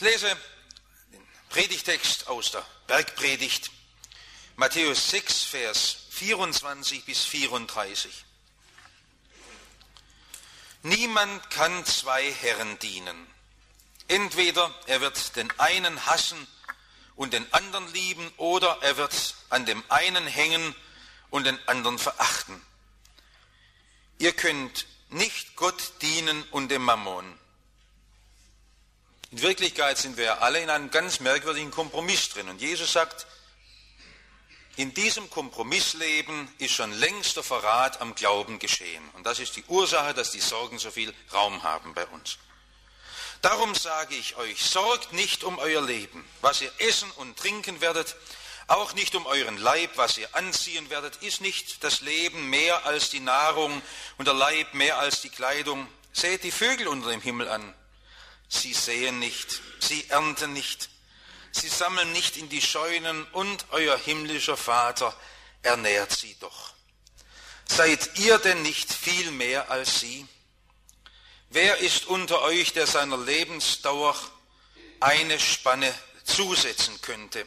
Ich lese den Predigtext aus der Bergpredigt, Matthäus 6, Vers 24 bis 34. Niemand kann zwei Herren dienen. Entweder er wird den einen hassen und den anderen lieben, oder er wird an dem einen hängen und den anderen verachten. Ihr könnt nicht Gott dienen und dem Mammon. In Wirklichkeit sind wir ja alle in einem ganz merkwürdigen Kompromiss drin. Und Jesus sagt, in diesem Kompromissleben ist schon längst der Verrat am Glauben geschehen. Und das ist die Ursache, dass die Sorgen so viel Raum haben bei uns. Darum sage ich euch, sorgt nicht um euer Leben, was ihr essen und trinken werdet, auch nicht um euren Leib, was ihr anziehen werdet. Ist nicht das Leben mehr als die Nahrung und der Leib mehr als die Kleidung? Seht die Vögel unter dem Himmel an. Sie säen nicht, sie ernten nicht, Sie sammeln nicht in die Scheunen und euer himmlischer Vater ernährt sie doch. Seid ihr denn nicht viel mehr als sie? Wer ist unter euch, der seiner Lebensdauer eine Spanne zusetzen könnte?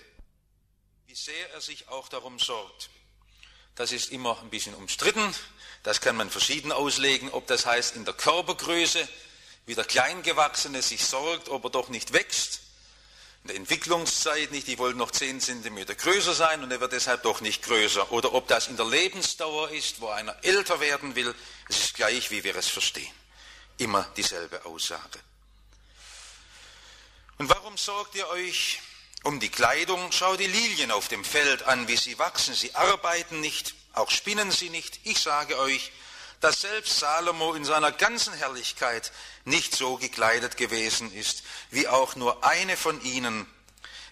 Wie sehr er sich auch darum sorgt. Das ist immer ein bisschen umstritten. Das kann man verschieden auslegen, ob das heißt in der Körpergröße, wie der Kleingewachsene sich sorgt, ob er doch nicht wächst in der Entwicklungszeit nicht, die wollen noch 10 cm größer sein und er wird deshalb doch nicht größer. Oder ob das in der Lebensdauer ist, wo einer älter werden will, es ist gleich, wie wir es verstehen. Immer dieselbe Aussage. Und warum sorgt ihr euch um die Kleidung? Schau die Lilien auf dem Feld an, wie sie wachsen. Sie arbeiten nicht, auch spinnen sie nicht. Ich sage euch, dass selbst Salomo in seiner ganzen Herrlichkeit nicht so gekleidet gewesen ist, wie auch nur eine von ihnen.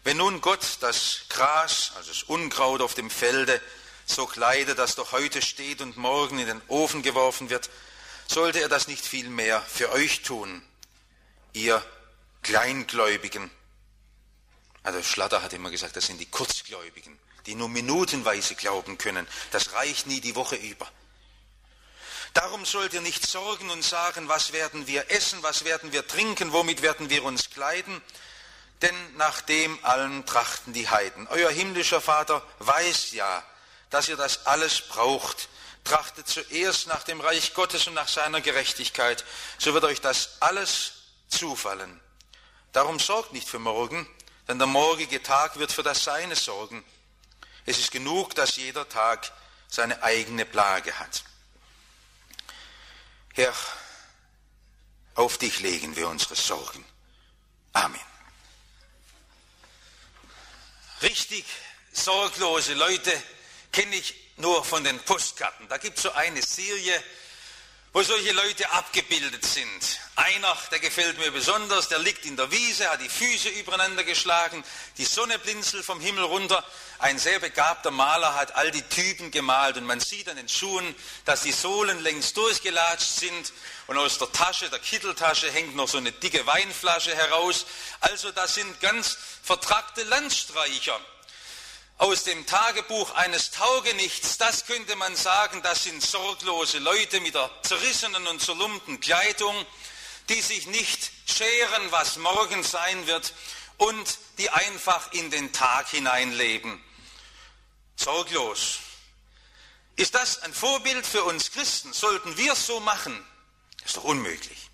Wenn nun Gott das Gras, also das Unkraut auf dem Felde, so kleidet, das doch heute steht und morgen in den Ofen geworfen wird, sollte er das nicht viel mehr für euch tun, ihr Kleingläubigen. Also Schlatter hat immer gesagt, das sind die Kurzgläubigen, die nur minutenweise glauben können. Das reicht nie die Woche über. Darum sollt ihr nicht sorgen und sagen, was werden wir essen, was werden wir trinken, womit werden wir uns kleiden, denn nach dem allen trachten die Heiden. Euer himmlischer Vater weiß ja, dass ihr das alles braucht. Trachtet zuerst nach dem Reich Gottes und nach seiner Gerechtigkeit, so wird euch das alles zufallen. Darum sorgt nicht für morgen, denn der morgige Tag wird für das Seine sorgen. Es ist genug, dass jeder Tag seine eigene Plage hat. Herr, auf dich legen wir unsere Sorgen. Amen. Richtig sorglose Leute kenne ich nur von den Postkarten. Da gibt es so eine Serie, wo solche Leute abgebildet sind. Einer, der gefällt mir besonders, der liegt in der Wiese, hat die Füße übereinander geschlagen, die Sonne blinzelt vom Himmel runter. Ein sehr begabter Maler hat all die Typen gemalt und man sieht an den Schuhen, dass die Sohlen längst durchgelatscht sind und aus der Tasche, der Kitteltasche hängt noch so eine dicke Weinflasche heraus. Also das sind ganz vertrackte Landstreicher aus dem Tagebuch eines Taugenichts, das könnte man sagen, das sind sorglose Leute mit der zerrissenen und zerlumpten Kleidung, die sich nicht scheren, was morgen sein wird und die einfach in den Tag hineinleben. Sorglos. Ist das ein Vorbild für uns Christen? Sollten wir es so machen? Das ist doch unmöglich.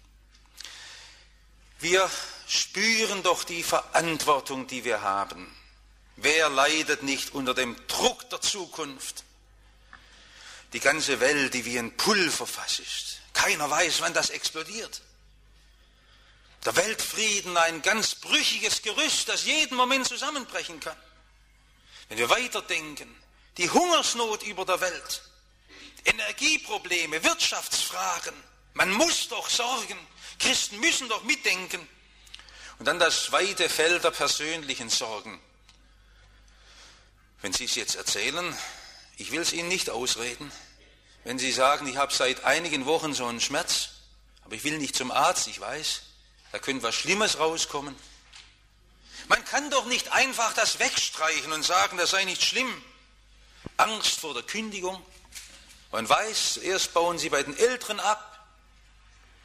Wir spüren doch die Verantwortung, die wir haben. Wer leidet nicht unter dem Druck der Zukunft? Die ganze Welt, die wie ein Pulverfass ist. Keiner weiß, wann das explodiert. Der Weltfrieden ein ganz brüchiges Gerüst, das jeden Moment zusammenbrechen kann. Wenn wir weiterdenken, die Hungersnot über der Welt, Energieprobleme, Wirtschaftsfragen, man muss doch sorgen, Christen müssen doch mitdenken. Und dann das weite Feld der persönlichen Sorgen. Wenn Sie es jetzt erzählen, ich will es Ihnen nicht ausreden, wenn Sie sagen, ich habe seit einigen Wochen so einen Schmerz, aber ich will nicht zum Arzt, ich weiß, da könnte was Schlimmes rauskommen. Man kann doch nicht einfach das wegstreichen und sagen, das sei nicht schlimm. Angst vor der Kündigung. Man weiß, erst bauen Sie bei den Älteren ab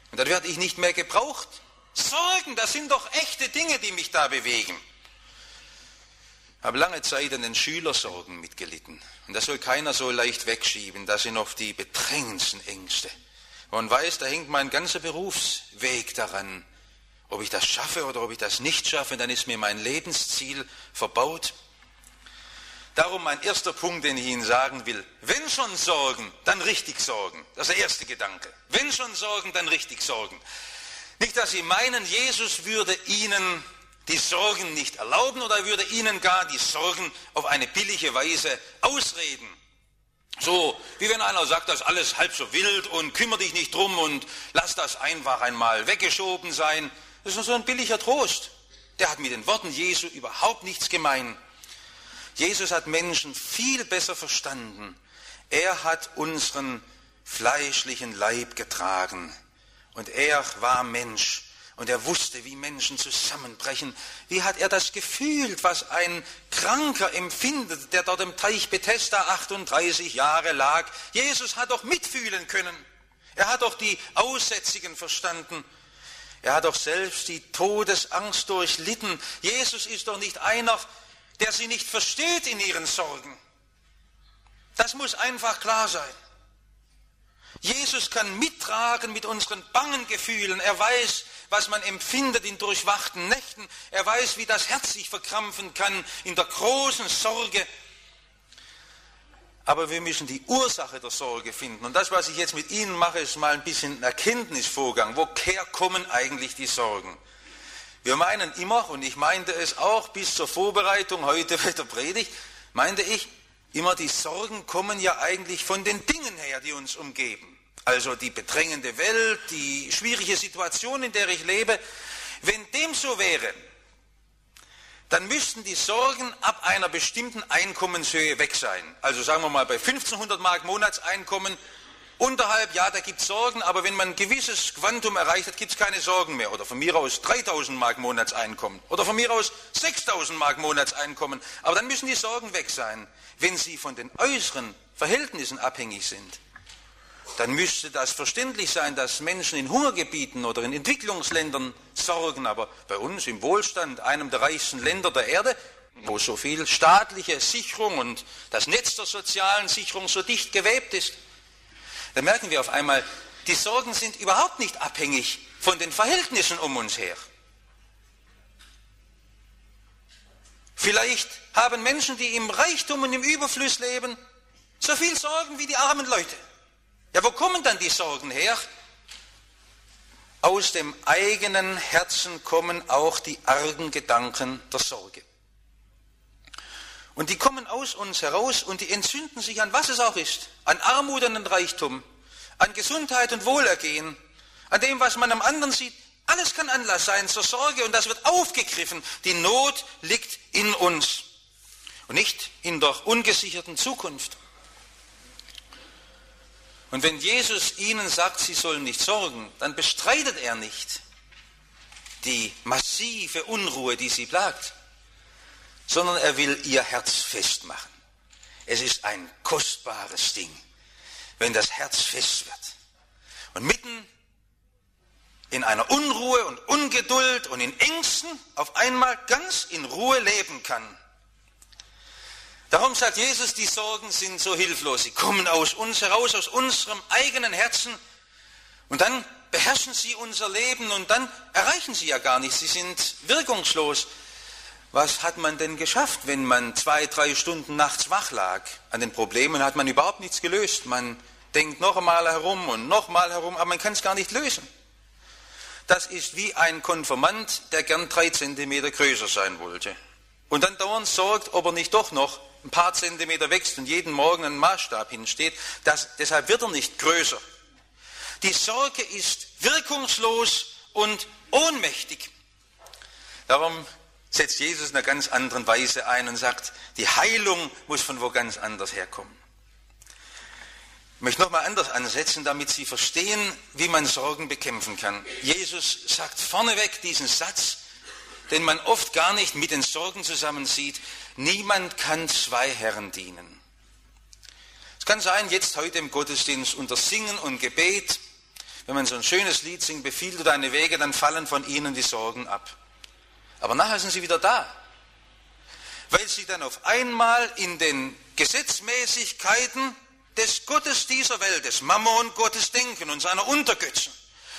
und dann werde ich nicht mehr gebraucht. Sorgen, das sind doch echte Dinge, die mich da bewegen. Habe lange Zeit an den Schülersorgen mitgelitten. Und das soll keiner so leicht wegschieben. Das sind oft die bedrängendsten Ängste. Man weiß, da hängt mein ganzer Berufsweg daran. Ob ich das schaffe oder ob ich das nicht schaffe, dann ist mir mein Lebensziel verbaut. Darum mein erster Punkt, den ich Ihnen sagen will. Wenn schon Sorgen, dann richtig sorgen. Das ist der erste Gedanke. Wenn schon Sorgen, dann richtig sorgen. Nicht, dass Sie meinen, Jesus würde Ihnen die Sorgen nicht erlauben oder er würde Ihnen gar die Sorgen auf eine billige Weise ausreden. So, wie wenn einer sagt, das ist alles halb so wild und kümmere dich nicht drum und lass das einfach einmal weggeschoben sein. Das ist so ein billiger Trost. Der hat mit den Worten Jesu überhaupt nichts gemein. Jesus hat Menschen viel besser verstanden. Er hat unseren fleischlichen Leib getragen. Und er war Mensch und er wusste, wie Menschen zusammenbrechen. Wie hat er das gefühlt, was ein Kranker empfindet, der dort im Teich Bethesda 38 Jahre lag? Jesus hat doch mitfühlen können. Er hat doch die Aussätzigen verstanden. Er hat doch selbst die Todesangst durchlitten. Jesus ist doch nicht einer, der sie nicht versteht in ihren Sorgen. Das muss einfach klar sein. Jesus kann mittragen mit unseren bangen Gefühlen. Er weiß, was man empfindet in durchwachten Nächten. Er weiß, wie das Herz sich verkrampfen kann in der großen Sorge. Aber wir müssen die Ursache der Sorge finden. Und das, was ich jetzt mit Ihnen mache, ist mal ein bisschen ein Erkenntnisvorgang. Woher kommen eigentlich die Sorgen? Wir meinen immer, und ich meinte es auch bis zur Vorbereitung heute bei der Predigt, meinte ich, immer die Sorgen kommen ja eigentlich von den Dingen her, die uns umgeben also die bedrängende Welt, die schwierige Situation, in der ich lebe, wenn dem so wäre, dann müssten die Sorgen ab einer bestimmten Einkommenshöhe weg sein. Also sagen wir mal bei 1500 Mark Monatseinkommen, unterhalb, ja, da gibt es Sorgen, aber wenn man ein gewisses Quantum erreicht hat, gibt es keine Sorgen mehr. Oder von mir aus 3000 Mark Monatseinkommen. Oder von mir aus 6000 Mark Monatseinkommen. Aber dann müssen die Sorgen weg sein, wenn sie von den äußeren Verhältnissen abhängig sind dann müsste das verständlich sein, dass Menschen in Hungergebieten oder in Entwicklungsländern sorgen, aber bei uns im Wohlstand, einem der reichsten Länder der Erde, wo so viel staatliche Sicherung und das Netz der sozialen Sicherung so dicht gewebt ist, da merken wir auf einmal, die Sorgen sind überhaupt nicht abhängig von den Verhältnissen um uns her. Vielleicht haben Menschen, die im Reichtum und im Überfluss leben, so viel Sorgen wie die armen Leute. Ja, wo kommen dann die Sorgen her? Aus dem eigenen Herzen kommen auch die argen Gedanken der Sorge. Und die kommen aus uns heraus und die entzünden sich an was es auch ist, an Armut und an Reichtum, an Gesundheit und Wohlergehen, an dem, was man am anderen sieht. Alles kann Anlass sein zur Sorge und das wird aufgegriffen. Die Not liegt in uns und nicht in der ungesicherten Zukunft. Und wenn Jesus ihnen sagt, sie sollen nicht sorgen, dann bestreitet er nicht die massive Unruhe, die sie plagt, sondern er will ihr Herz festmachen. Es ist ein kostbares Ding, wenn das Herz fest wird und mitten in einer Unruhe und Ungeduld und in Ängsten auf einmal ganz in Ruhe leben kann. Darum sagt Jesus, die Sorgen sind so hilflos. Sie kommen aus uns heraus, aus unserem eigenen Herzen. Und dann beherrschen sie unser Leben und dann erreichen sie ja gar nichts. Sie sind wirkungslos. Was hat man denn geschafft, wenn man zwei, drei Stunden nachts wach lag? An den Problemen hat man überhaupt nichts gelöst. Man denkt noch einmal herum und noch mal herum, aber man kann es gar nicht lösen. Das ist wie ein Konfirmand, der gern drei Zentimeter größer sein wollte. Und dann dauernd sorgt, ob er nicht doch noch ein paar Zentimeter wächst und jeden Morgen ein Maßstab hinsteht, das, deshalb wird er nicht größer. Die Sorge ist wirkungslos und ohnmächtig. Darum setzt Jesus in einer ganz anderen Weise ein und sagt, die Heilung muss von wo ganz anders herkommen. Ich möchte nochmal anders ansetzen, damit Sie verstehen, wie man Sorgen bekämpfen kann. Jesus sagt vorneweg diesen Satz, den man oft gar nicht mit den Sorgen zusammensieht. Niemand kann zwei Herren dienen. Es kann sein, jetzt heute im Gottesdienst unter Singen und Gebet wenn man so ein schönes Lied singt, befiehl du deine Wege, dann fallen von ihnen die Sorgen ab. Aber nachher sind sie wieder da, weil sie dann auf einmal in den Gesetzmäßigkeiten des Gottes dieser Welt, des Mammon Gottes denken und seiner Untergötzen.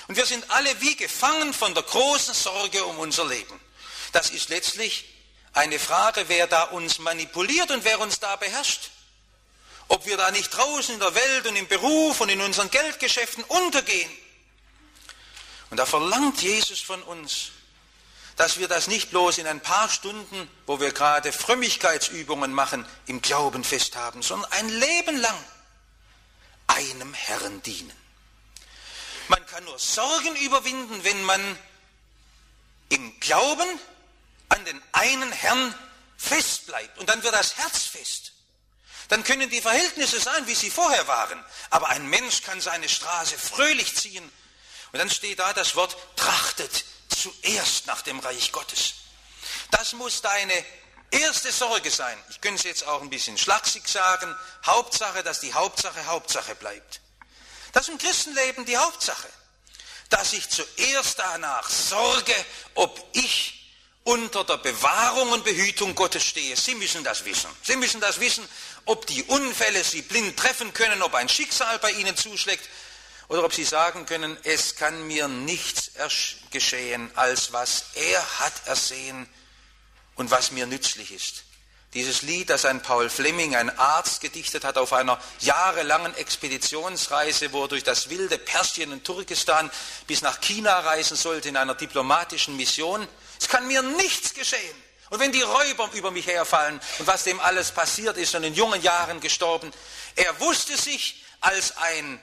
Und wir sind alle wie gefangen von der großen Sorge um unser Leben. Das ist letztlich eine Frage, wer da uns manipuliert und wer uns da beherrscht. Ob wir da nicht draußen in der Welt und im Beruf und in unseren Geldgeschäften untergehen. Und da verlangt Jesus von uns, dass wir das nicht bloß in ein paar Stunden, wo wir gerade Frömmigkeitsübungen machen, im Glauben festhaben, sondern ein Leben lang einem Herrn dienen. Man kann nur Sorgen überwinden, wenn man im Glauben an den einen Herrn fest bleibt. Und dann wird das Herz fest. Dann können die Verhältnisse sein, wie sie vorher waren. Aber ein Mensch kann seine Straße fröhlich ziehen. Und dann steht da das Wort, trachtet zuerst nach dem Reich Gottes. Das muss deine erste Sorge sein. Ich könnte es jetzt auch ein bisschen schlaksig sagen. Hauptsache, dass die Hauptsache Hauptsache bleibt. Das ist im Christenleben die Hauptsache. Dass ich zuerst danach sorge, ob ich unter der Bewahrung und Behütung Gottes stehe. Sie müssen das wissen. Sie müssen das wissen, ob die Unfälle Sie blind treffen können, ob ein Schicksal bei Ihnen zuschlägt oder ob Sie sagen können, es kann mir nichts geschehen, als was er hat ersehen und was mir nützlich ist. Dieses Lied, das ein Paul Fleming, ein Arzt, gedichtet hat auf einer jahrelangen Expeditionsreise, wo er durch das wilde Persien und Turkestan bis nach China reisen sollte in einer diplomatischen Mission. Es kann mir nichts geschehen. Und wenn die Räuber über mich herfallen und was dem alles passiert ist und in jungen Jahren gestorben, er wusste sich als ein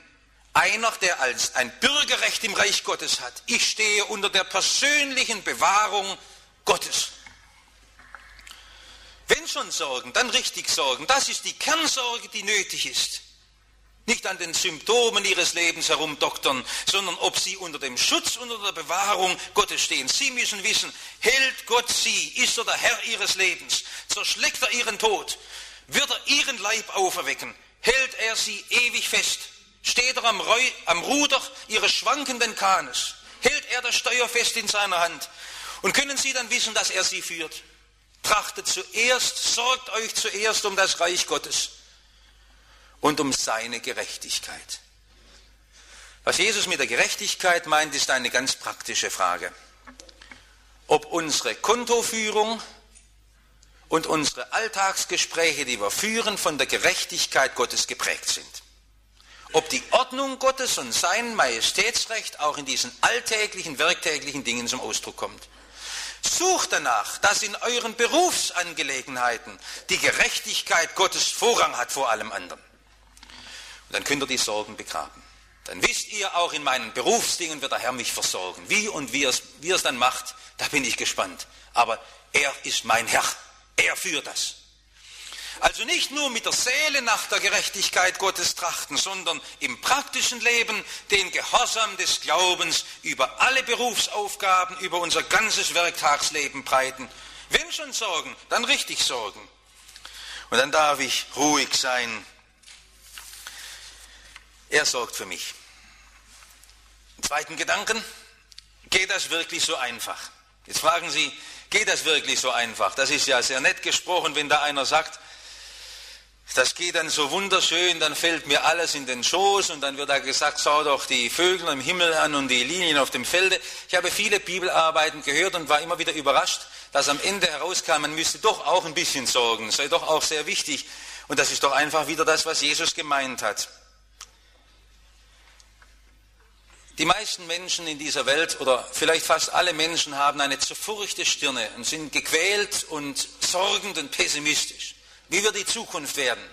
einer, der als ein Bürgerrecht im Reich Gottes hat. Ich stehe unter der persönlichen Bewahrung Gottes. Wenn schon Sorgen, dann richtig Sorgen. Das ist die Kernsorge, die nötig ist. Nicht an den Symptomen ihres Lebens herumdoktern, sondern ob sie unter dem Schutz, unter der Bewahrung Gottes stehen. Sie müssen wissen, hält Gott sie, ist er der Herr ihres Lebens, zerschlägt er ihren Tod, wird er ihren Leib auferwecken, hält er sie ewig fest, steht er am, Reu, am Ruder ihres schwankenden Kahnes, hält er das Steuer fest in seiner Hand und können sie dann wissen, dass er sie führt. Trachtet zuerst, sorgt euch zuerst um das Reich Gottes und um seine Gerechtigkeit. Was Jesus mit der Gerechtigkeit meint, ist eine ganz praktische Frage. Ob unsere Kontoführung und unsere Alltagsgespräche, die wir führen, von der Gerechtigkeit Gottes geprägt sind. Ob die Ordnung Gottes und sein Majestätsrecht auch in diesen alltäglichen, werktäglichen Dingen zum Ausdruck kommt. Sucht danach, dass in euren Berufsangelegenheiten die Gerechtigkeit Gottes Vorrang hat vor allem anderen. Und dann könnt ihr die Sorgen begraben. Dann wisst ihr, auch in meinen Berufsdingen wird der Herr mich versorgen. Wie und wie er es, wie es dann macht, da bin ich gespannt. Aber er ist mein Herr. Er führt das. Also nicht nur mit der Seele nach der Gerechtigkeit Gottes trachten, sondern im praktischen Leben den Gehorsam des Glaubens über alle Berufsaufgaben, über unser ganzes Werktagsleben breiten. Wenn schon Sorgen, dann richtig Sorgen. Und dann darf ich ruhig sein. Er sorgt für mich. Zweiten Gedanken, geht das wirklich so einfach? Jetzt fragen Sie, geht das wirklich so einfach? Das ist ja sehr nett gesprochen, wenn da einer sagt, das geht dann so wunderschön, dann fällt mir alles in den Schoß und dann wird da gesagt, schau doch die Vögel im Himmel an und die Linien auf dem Felde. Ich habe viele Bibelarbeiten gehört und war immer wieder überrascht, dass am Ende herauskam, man müsste doch auch ein bisschen sorgen, sei doch auch sehr wichtig. Und das ist doch einfach wieder das, was Jesus gemeint hat. Die meisten Menschen in dieser Welt oder vielleicht fast alle Menschen haben eine zerfurchte Stirne und sind gequält und sorgend und pessimistisch. Wie wird die Zukunft werden?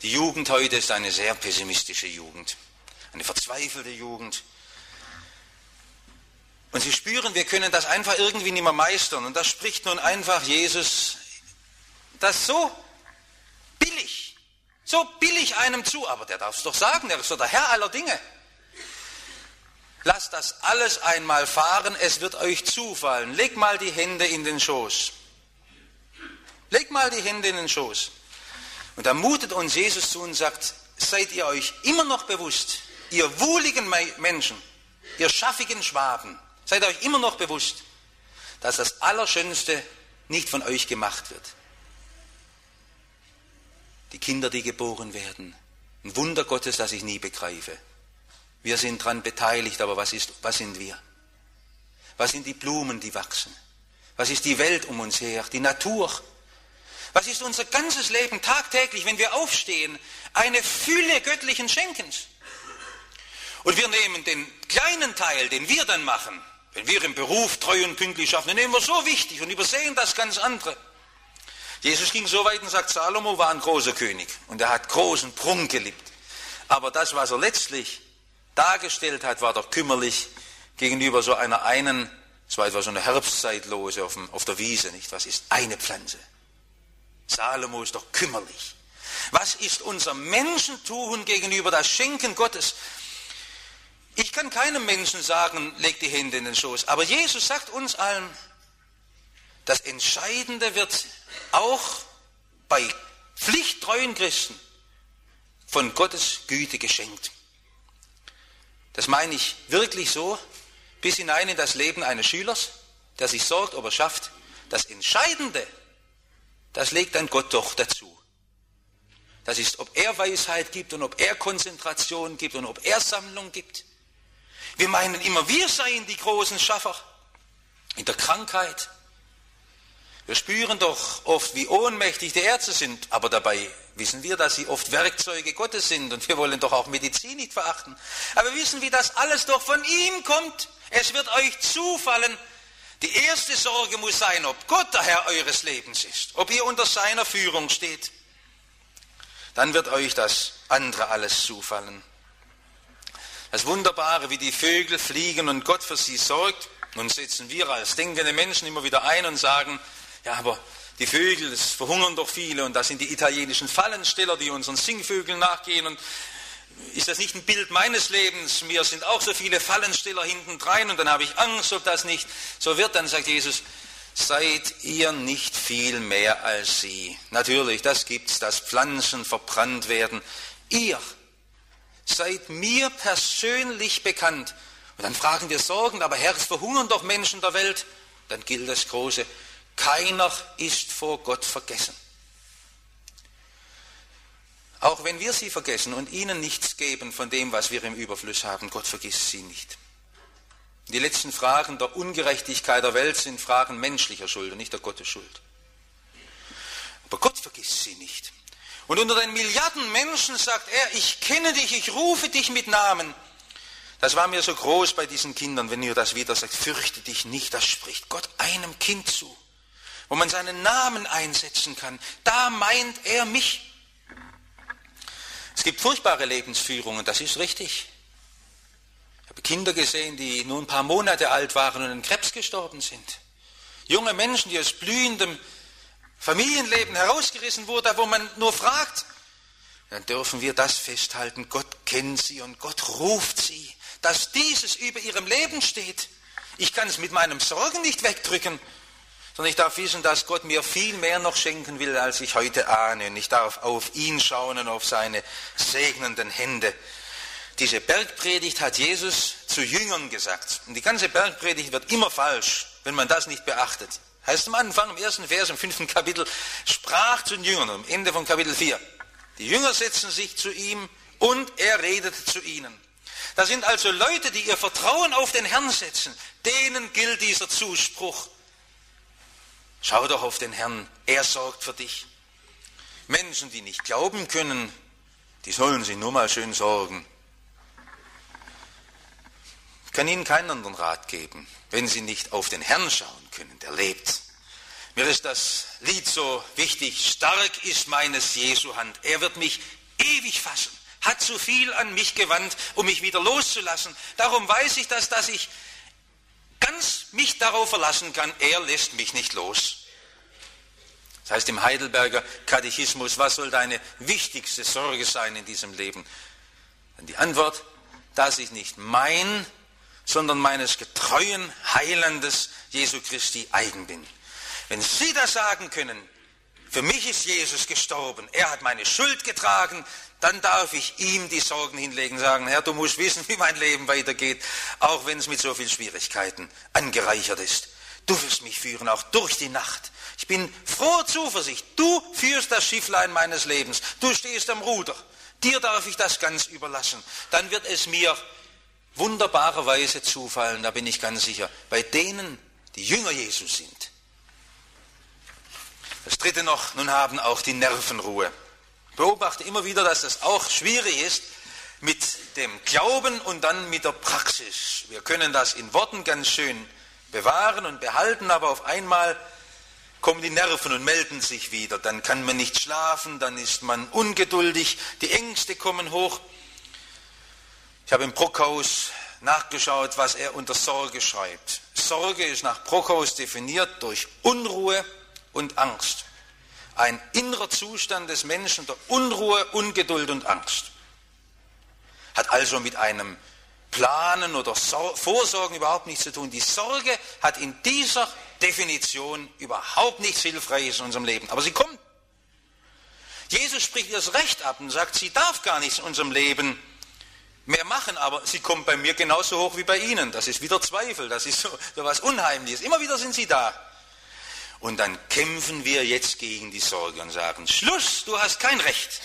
Die Jugend heute ist eine sehr pessimistische Jugend, eine verzweifelte Jugend. Und sie spüren, wir können das einfach irgendwie nicht mehr meistern. Und das spricht nun einfach Jesus, das so billig, so billig einem zu. Aber der darf es doch sagen, der ist doch der Herr aller Dinge. Lasst das alles einmal fahren, es wird euch zufallen. Leg mal die Hände in den Schoß. Leg mal die Hände in den Schoß. Und da mutet uns Jesus zu und sagt, seid ihr euch immer noch bewusst, ihr wohligen Menschen, ihr schaffigen Schwaben, seid euch immer noch bewusst, dass das Allerschönste nicht von euch gemacht wird. Die Kinder, die geboren werden, ein Wunder Gottes, das ich nie begreife. Wir sind daran beteiligt, aber was, ist, was sind wir? Was sind die Blumen, die wachsen? Was ist die Welt um uns her, die Natur? Was ist unser ganzes Leben tagtäglich, wenn wir aufstehen? Eine Fülle göttlichen Schenkens. Und wir nehmen den kleinen Teil, den wir dann machen, wenn wir im Beruf treu und pünktlich schaffen, den nehmen wir so wichtig und übersehen das ganz andere. Jesus ging so weit und sagt, Salomo war ein großer König und er hat großen Prunk geliebt. Aber das, was er letztlich dargestellt hat, war doch kümmerlich gegenüber so einer einen, es war etwa so eine Herbstzeitlose auf, dem, auf der Wiese, nicht? Was ist eine Pflanze? Salomo ist doch kümmerlich. Was ist unser Menschentun gegenüber das Schenken Gottes? Ich kann keinem Menschen sagen, leg die Hände in den Schoß, aber Jesus sagt uns allen, das Entscheidende wird auch bei pflichttreuen Christen von Gottes Güte geschenkt. Das meine ich wirklich so, bis hinein in das Leben eines Schülers, der sich sorgt, ob er schafft. Das Entscheidende, das legt dann Gott doch dazu. Das ist, ob er Weisheit gibt und ob er Konzentration gibt und ob er Sammlung gibt. Wir meinen immer, wir seien die großen Schaffer in der Krankheit. Wir spüren doch oft, wie ohnmächtig die Ärzte sind, aber dabei wissen wir, dass sie oft Werkzeuge Gottes sind und wir wollen doch auch Medizin nicht verachten. Aber wir wissen, wie das alles doch von ihm kommt. Es wird euch zufallen. Die erste Sorge muss sein, ob Gott der Herr eures Lebens ist, ob ihr unter seiner Führung steht. Dann wird euch das andere alles zufallen. Das Wunderbare, wie die Vögel fliegen und Gott für sie sorgt. Nun setzen wir als denkende Menschen immer wieder ein und sagen, ja, aber die Vögel, es verhungern doch viele und das sind die italienischen Fallensteller, die unseren Singvögeln nachgehen und ist das nicht ein Bild meines Lebens? Mir sind auch so viele Fallensteller hinten drein und dann habe ich Angst, ob das nicht so wird. Dann sagt Jesus, seid ihr nicht viel mehr als sie. Natürlich, das gibt's, dass Pflanzen verbrannt werden. Ihr seid mir persönlich bekannt. Und dann fragen wir Sorgen, aber Herr, es verhungern doch Menschen der Welt. Dann gilt das Große, keiner ist vor Gott vergessen. Auch wenn wir sie vergessen und ihnen nichts geben von dem, was wir im Überfluss haben, Gott vergisst sie nicht. Die letzten Fragen der Ungerechtigkeit der Welt sind Fragen menschlicher Schuld und nicht der Gottes Schuld. Aber Gott vergisst sie nicht. Und unter den Milliarden Menschen sagt er, ich kenne dich, ich rufe dich mit Namen. Das war mir so groß bei diesen Kindern, wenn ihr das wieder sagt, fürchte dich nicht, das spricht Gott einem Kind zu, wo man seinen Namen einsetzen kann. Da meint er mich. Es gibt furchtbare Lebensführungen, das ist richtig. Ich habe Kinder gesehen, die nur ein paar Monate alt waren und an Krebs gestorben sind. Junge Menschen, die aus blühendem Familienleben herausgerissen wurde, wo man nur fragt, dann dürfen wir das festhalten, Gott kennt sie und Gott ruft sie, dass dieses über ihrem Leben steht. Ich kann es mit meinem Sorgen nicht wegdrücken, sondern ich darf wissen, dass Gott mir viel mehr noch schenken will, als ich heute ahne. Und ich darf auf ihn schauen und auf seine segnenden Hände. Diese Bergpredigt hat Jesus zu Jüngern gesagt. Und die ganze Bergpredigt wird immer falsch, wenn man das nicht beachtet. Heißt am Anfang, im ersten Vers, im fünften Kapitel, sprach zu den Jüngern, am Ende von Kapitel 4. Die Jünger setzen sich zu ihm und er redet zu ihnen. Das sind also Leute, die ihr Vertrauen auf den Herrn setzen. Denen gilt dieser Zuspruch. Schau doch auf den Herrn, er sorgt für dich. Menschen, die nicht glauben können, die sollen sich nur mal schön sorgen. Ich kann Ihnen keinen anderen Rat geben, wenn Sie nicht auf den Herrn schauen können, der lebt. Mir ist das Lied so wichtig. Stark ist meines Jesu Hand. Er wird mich ewig fassen. Hat zu viel an mich gewandt, um mich wieder loszulassen. Darum weiß ich das, dass ich mich darauf verlassen kann. Er lässt mich nicht los. Das heißt im Heidelberger Katechismus, was soll deine wichtigste Sorge sein in diesem Leben? Und die Antwort, dass ich nicht mein sondern meines getreuen Heilandes Jesu Christi eigen bin. Wenn Sie das sagen können, Für mich ist Jesus gestorben. Er hat meine Schuld getragen. Dann darf ich ihm die Sorgen hinlegen sagen, Herr, du musst wissen, wie mein Leben weitergeht, auch wenn es mit so vielen Schwierigkeiten angereichert ist. Du wirst mich führen, auch durch die Nacht. Ich bin froher Zuversicht. Du führst das Schifflein meines Lebens. Du stehst am Ruder. Dir darf ich das ganz überlassen. Dann wird es mir wunderbarerweise zufallen, da bin ich ganz sicher, bei denen, die Jünger Jesus sind. Das dritte noch, nun haben auch die Nerven Ruhe. Beobachte immer wieder, dass das auch schwierig ist mit dem Glauben und dann mit der Praxis. Wir können das in Worten ganz schön bewahren und behalten, aber auf einmal kommen die Nerven und melden sich wieder. Dann kann man nicht schlafen, dann ist man ungeduldig, die Ängste kommen hoch. Ich habe im Brockhaus nachgeschaut, was er unter Sorge schreibt. Sorge ist nach Brockhaus definiert durch Unruhe und Angst. Ein innerer Zustand des Menschen der Unruhe, Ungeduld und Angst. Hat also mit einem Planen oder Vorsorgen überhaupt nichts zu tun. Die Sorge hat in dieser Definition überhaupt nichts Hilfreiches in unserem Leben. Aber sie kommt. Jesus spricht ihr das Recht ab und sagt, sie darf gar nichts in unserem Leben mehr machen, aber sie kommt bei mir genauso hoch wie bei Ihnen. Das ist wieder Zweifel, das ist so, so was Unheimliches. Immer wieder sind sie da. Und dann kämpfen wir jetzt gegen die Sorge und sagen, Schluss, du hast kein Recht.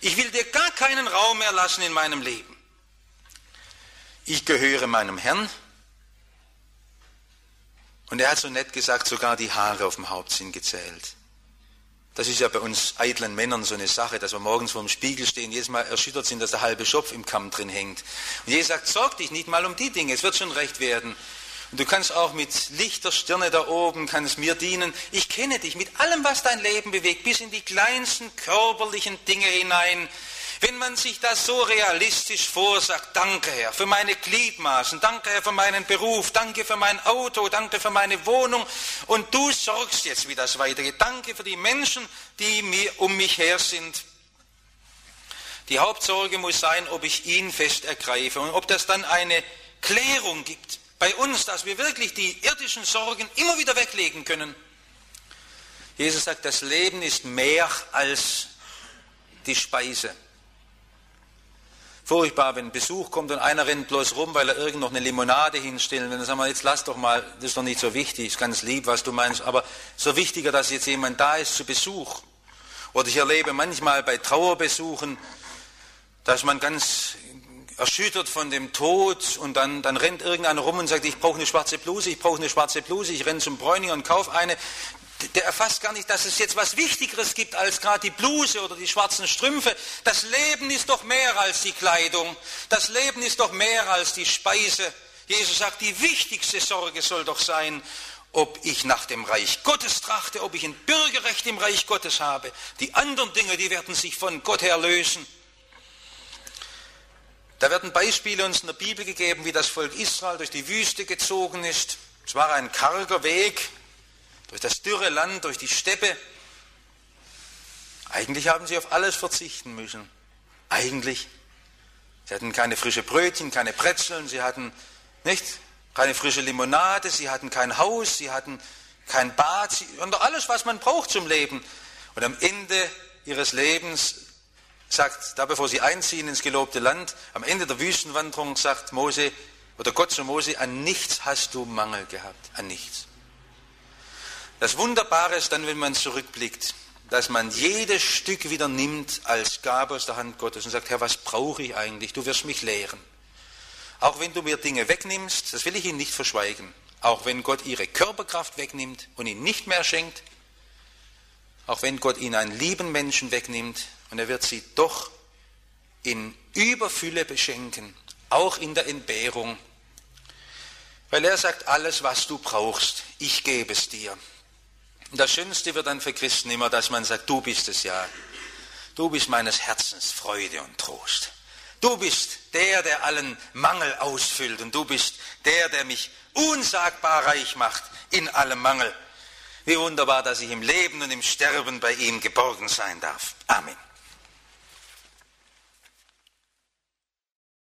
Ich will dir gar keinen Raum mehr lassen in meinem Leben. Ich gehöre meinem Herrn. Und er hat so nett gesagt, sogar die Haare auf dem Haupt sind gezählt. Das ist ja bei uns eitlen Männern so eine Sache, dass wir morgens vor dem Spiegel stehen, jedes Mal erschüttert sind, dass der halbe Schopf im Kamm drin hängt. Und Jesus sagt, sorg dich nicht mal um die Dinge, es wird schon recht werden. Und du kannst auch mit lichter Stirne da oben, kannst mir dienen. Ich kenne dich mit allem, was dein Leben bewegt, bis in die kleinsten körperlichen Dinge hinein. Wenn man sich das so realistisch vorsagt, danke Herr für meine Gliedmaßen, danke Herr für meinen Beruf, danke für mein Auto, danke für meine Wohnung und du sorgst jetzt, wie das weitergeht. Danke für die Menschen, die mir um mich her sind. Die Hauptsorge muss sein, ob ich ihn fest ergreife und ob das dann eine Klärung gibt bei uns, dass wir wirklich die irdischen Sorgen immer wieder weglegen können. Jesus sagt, das Leben ist mehr als die Speise. Furchtbar, wenn Besuch kommt und einer rennt bloß rum, weil er irgend noch eine Limonade hinstellen will. Dann sagen wir, jetzt lass doch mal, das ist doch nicht so wichtig, ist ganz lieb, was du meinst, aber so wichtiger, dass jetzt jemand da ist zu Besuch. Oder ich erlebe manchmal bei Trauerbesuchen, dass man ganz erschüttert von dem Tod und dann, dann rennt irgendeiner rum und sagt, ich brauche eine schwarze Bluse, ich brauche eine schwarze Bluse, ich renne zum Bräuninger und kaufe eine der erfasst gar nicht, dass es jetzt was Wichtigeres gibt als gerade die Bluse oder die schwarzen Strümpfe. Das Leben ist doch mehr als die Kleidung. Das Leben ist doch mehr als die Speise. Jesus sagt, die wichtigste Sorge soll doch sein, ob ich nach dem Reich Gottes trachte, ob ich ein Bürgerrecht im Reich Gottes habe. Die anderen Dinge, die werden sich von Gott her lösen. Da werden Beispiele uns in der Bibel gegeben, wie das Volk Israel durch die Wüste gezogen ist. Es war ein karger Weg, durch das dürre Land, durch die Steppe. Eigentlich haben sie auf alles verzichten müssen. Eigentlich. Sie hatten keine frische Brötchen, keine Brezeln, sie hatten nicht keine frische Limonade, sie hatten kein Haus, sie hatten kein Bad, sie, und alles, was man braucht zum Leben. Und am Ende ihres Lebens sagt, da bevor sie einziehen ins gelobte Land, am Ende der Wüstenwanderung sagt Mose oder Gott zu Mose, an nichts hast du Mangel gehabt, an nichts. Das Wunderbare ist dann, wenn man zurückblickt, dass man jedes Stück wieder nimmt als Gabe aus der Hand Gottes und sagt, Herr, was brauche ich eigentlich? Du wirst mich lehren. Auch wenn du mir Dinge wegnimmst, das will ich Ihnen nicht verschweigen, auch wenn Gott Ihre Körperkraft wegnimmt und Ihnen nicht mehr schenkt, auch wenn Gott Ihnen einen lieben Menschen wegnimmt und er wird Sie doch in Überfülle beschenken, auch in der Entbehrung, weil er sagt, alles, was du brauchst, ich gebe es dir. Und das Schönste wird dann für Christen immer, dass man sagt, du bist es ja. Du bist meines Herzens Freude und Trost. Du bist der, der allen Mangel ausfüllt und du bist der, der mich unsagbar reich macht in allem Mangel. Wie wunderbar, dass ich im Leben und im Sterben bei ihm geborgen sein darf. Amen.